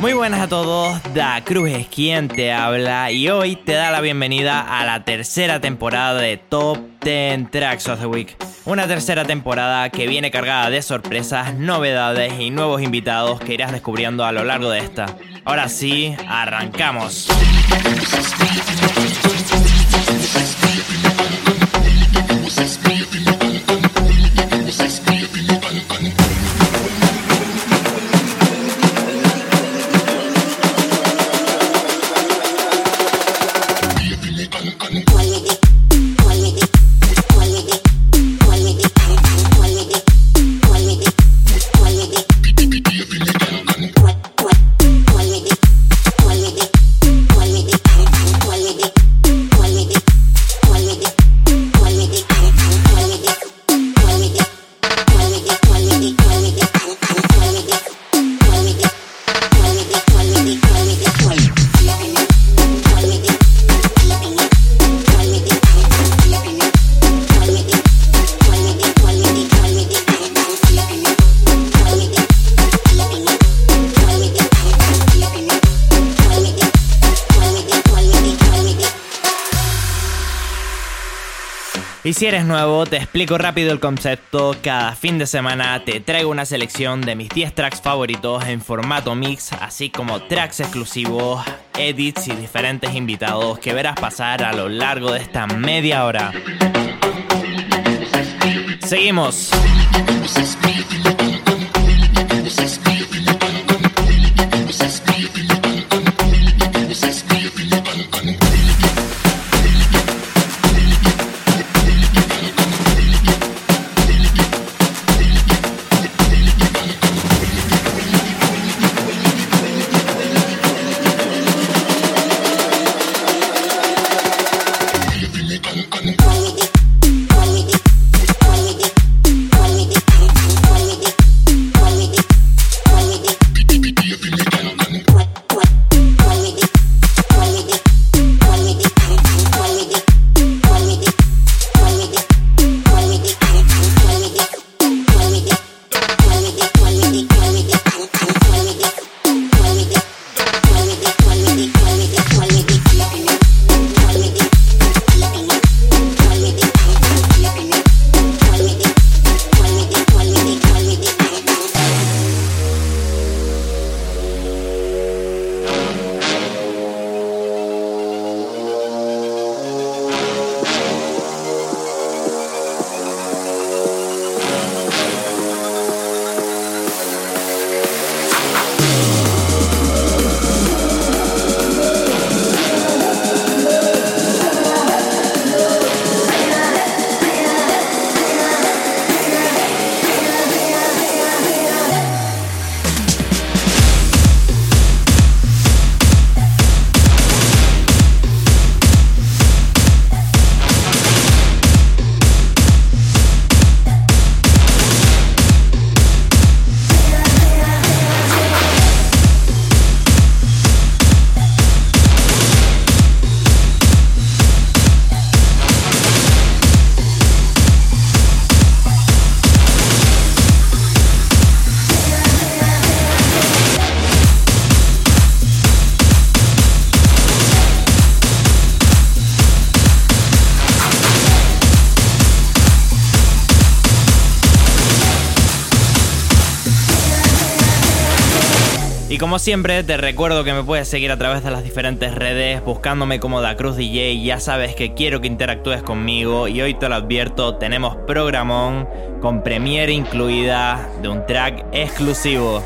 Muy buenas a todos, Da Cruz es quien te habla y hoy te da la bienvenida a la tercera temporada de Top 10 Tracks of the Week. Una tercera temporada que viene cargada de sorpresas, novedades y nuevos invitados que irás descubriendo a lo largo de esta. Ahora sí, arrancamos. Y si eres nuevo, te explico rápido el concepto. Cada fin de semana te traigo una selección de mis 10 tracks favoritos en formato mix, así como tracks exclusivos, edits y diferentes invitados que verás pasar a lo largo de esta media hora. Seguimos. Como siempre, te recuerdo que me puedes seguir a través de las diferentes redes buscándome como Da Cruz DJ. Ya sabes que quiero que interactúes conmigo y hoy te lo advierto, tenemos programón con premiere incluida de un track exclusivo.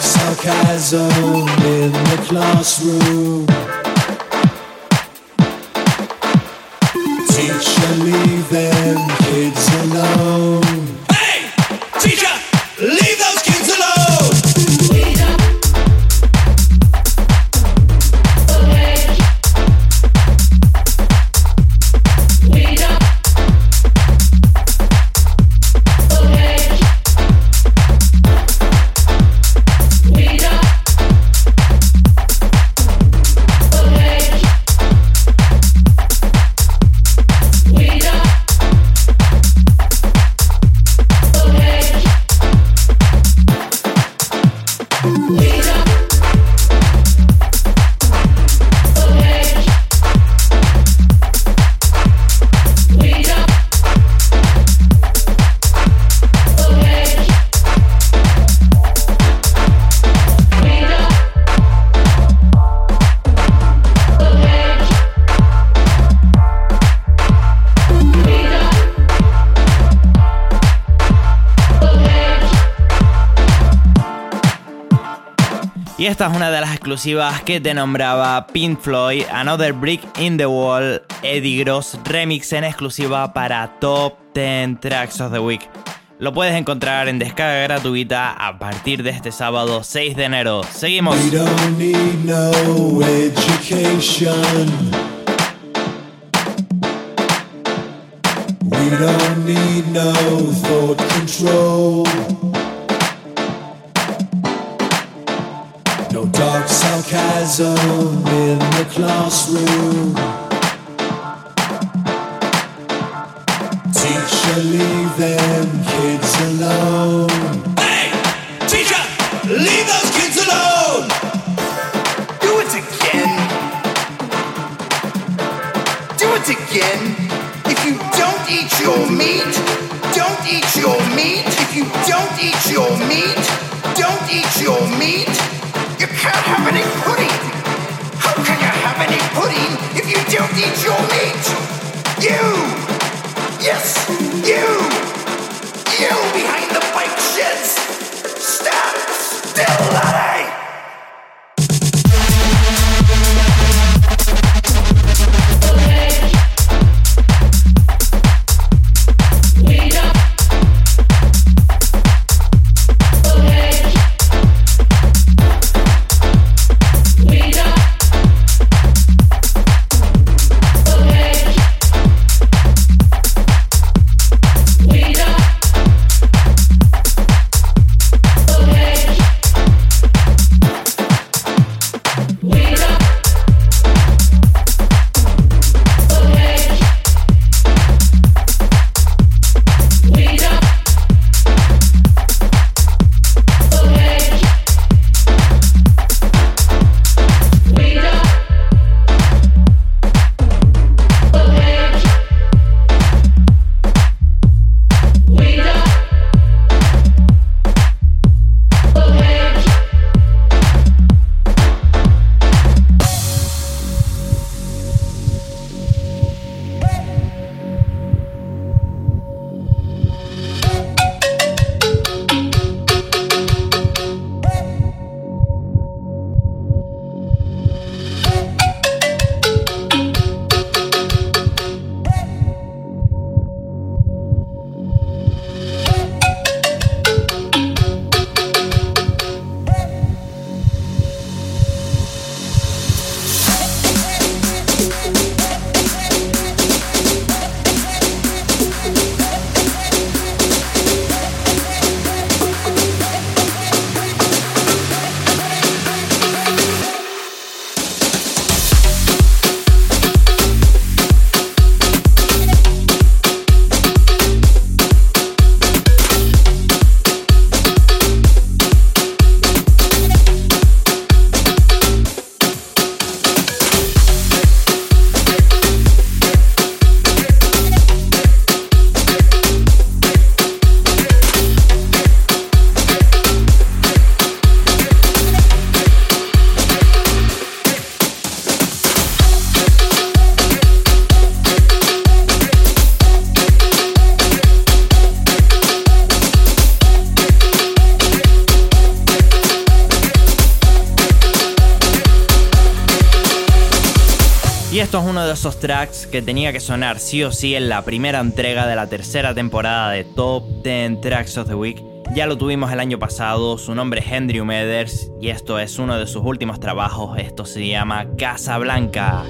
sarcasm in the classroom. Teacher, leave them kids alone. Esta es una de las exclusivas que te nombraba Pink Floyd, Another Brick in the Wall, Eddie Gross remix en exclusiva para Top 10 Tracks of the Week. Lo puedes encontrar en descarga gratuita a partir de este sábado 6 de enero. Seguimos. No dark sarcasm in the classroom. Teacher, leave them esos tracks que tenía que sonar sí o sí en la primera entrega de la tercera temporada de Top 10 Tracks of the Week. Ya lo tuvimos el año pasado, su nombre es Andrew Meders y esto es uno de sus últimos trabajos, esto se llama Casa Blanca.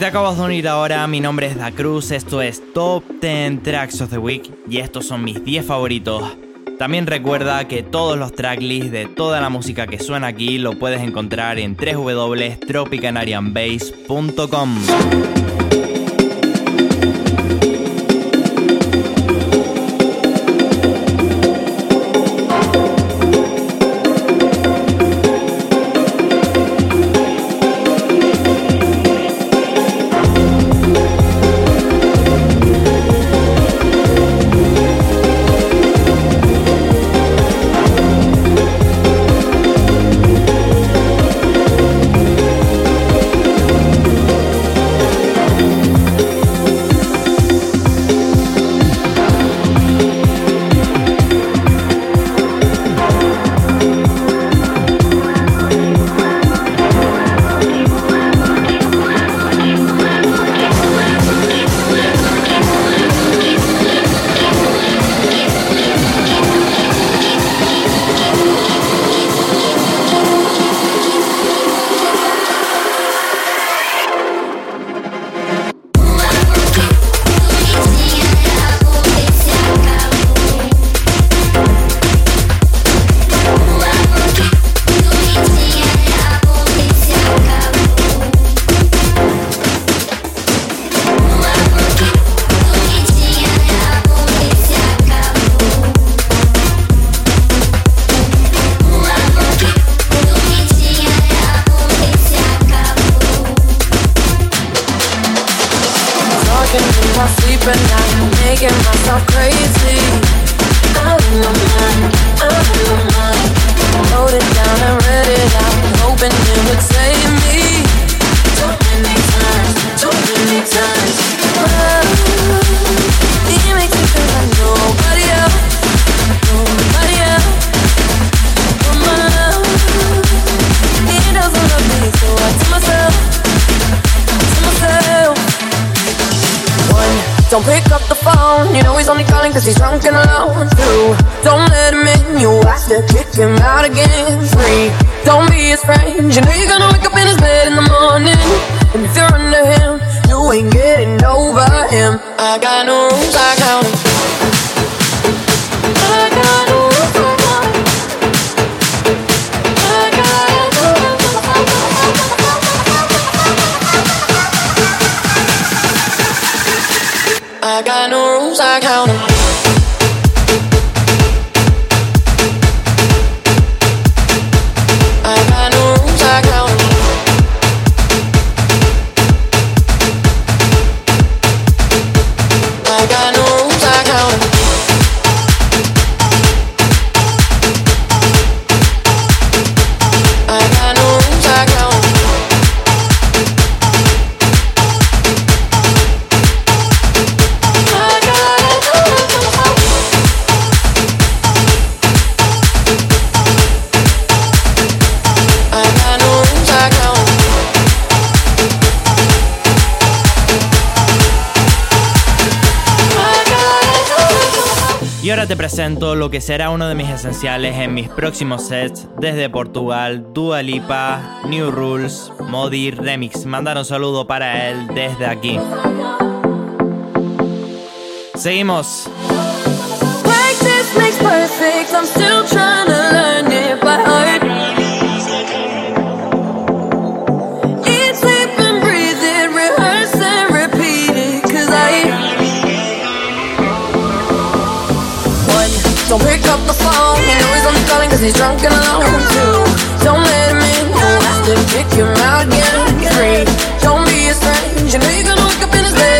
Te acabas de unir ahora, mi nombre es Da Cruz, esto es Top 10 Tracks of the Week y estos son mis 10 favoritos. También recuerda que todos los tracklists de toda la música que suena aquí lo puedes encontrar en www.tropicanarianbase.com. his frames. You know you're gonna wake up in his bed in the morning. And if you're under him, you ain't getting over him. I got no rules, I count them. Te presento lo que será uno de mis esenciales en mis próximos sets desde Portugal, Dua Lipa, New Rules, Modi Remix. Mandar un saludo para él desde aquí. Seguimos. Don't pick up the phone. You know he's only calling cause he's drunk and alone too. Don't let him in. You'll have to kick him out again. Free. Don't be a strange. You know you're gonna wake up in his bed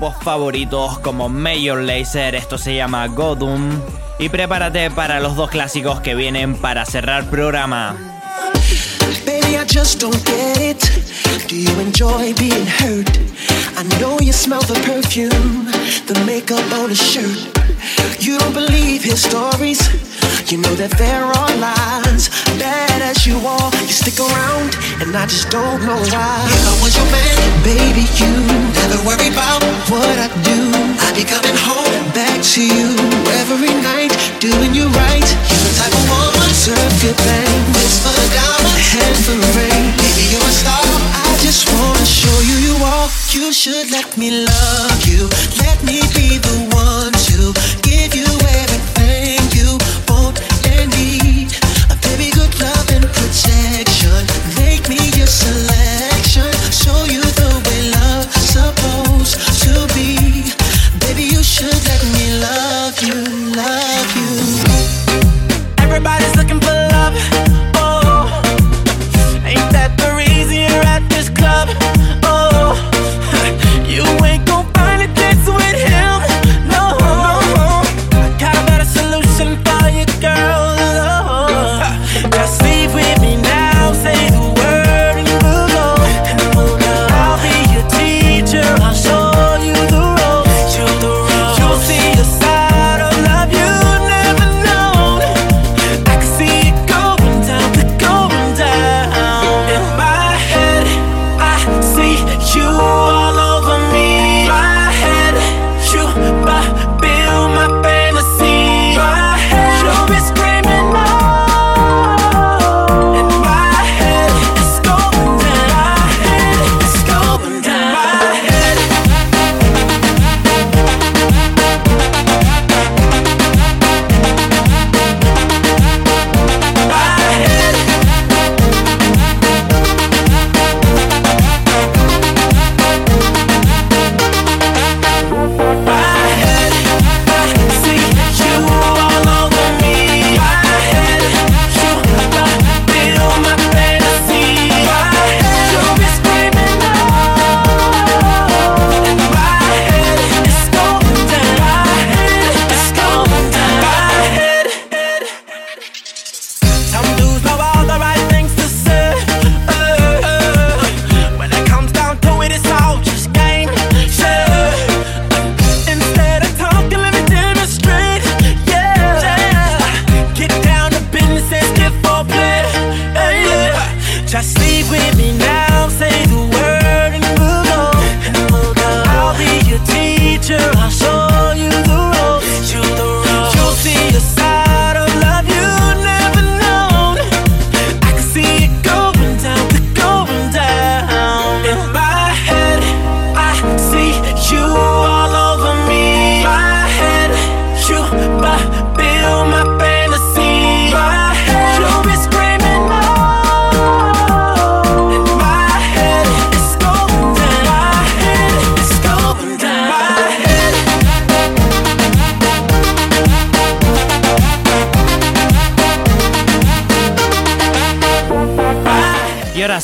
grupos favoritos como Major Lazer, esto se llama Godum. Y prepárate para los dos clásicos que vienen para cerrar programa. Baby, I just don't get it. Do you enjoy being hurt? I know you smell the perfume, the makeup on his shirt. You don't believe his stories. You know that there are lies. Bad as you are, you stick around, and I just don't know why. If I was your man, baby, you never worry about what I do. I'd be coming home back to you every night, doing you right. You're the type of woman serve good thing. This for the diamond, hand for the rain. Baby, you're a star. I just wanna show you you are. You should let me love you. Let me be the one to should let me love you, love.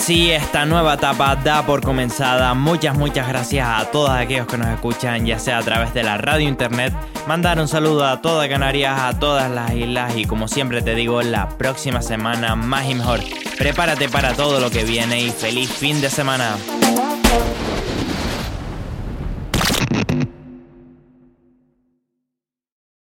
Sí, esta nueva etapa da por comenzada. Muchas, muchas gracias a todos aquellos que nos escuchan, ya sea a través de la radio internet. Mandar un saludo a toda Canarias, a todas las islas y como siempre te digo, la próxima semana más y mejor. Prepárate para todo lo que viene y feliz fin de semana.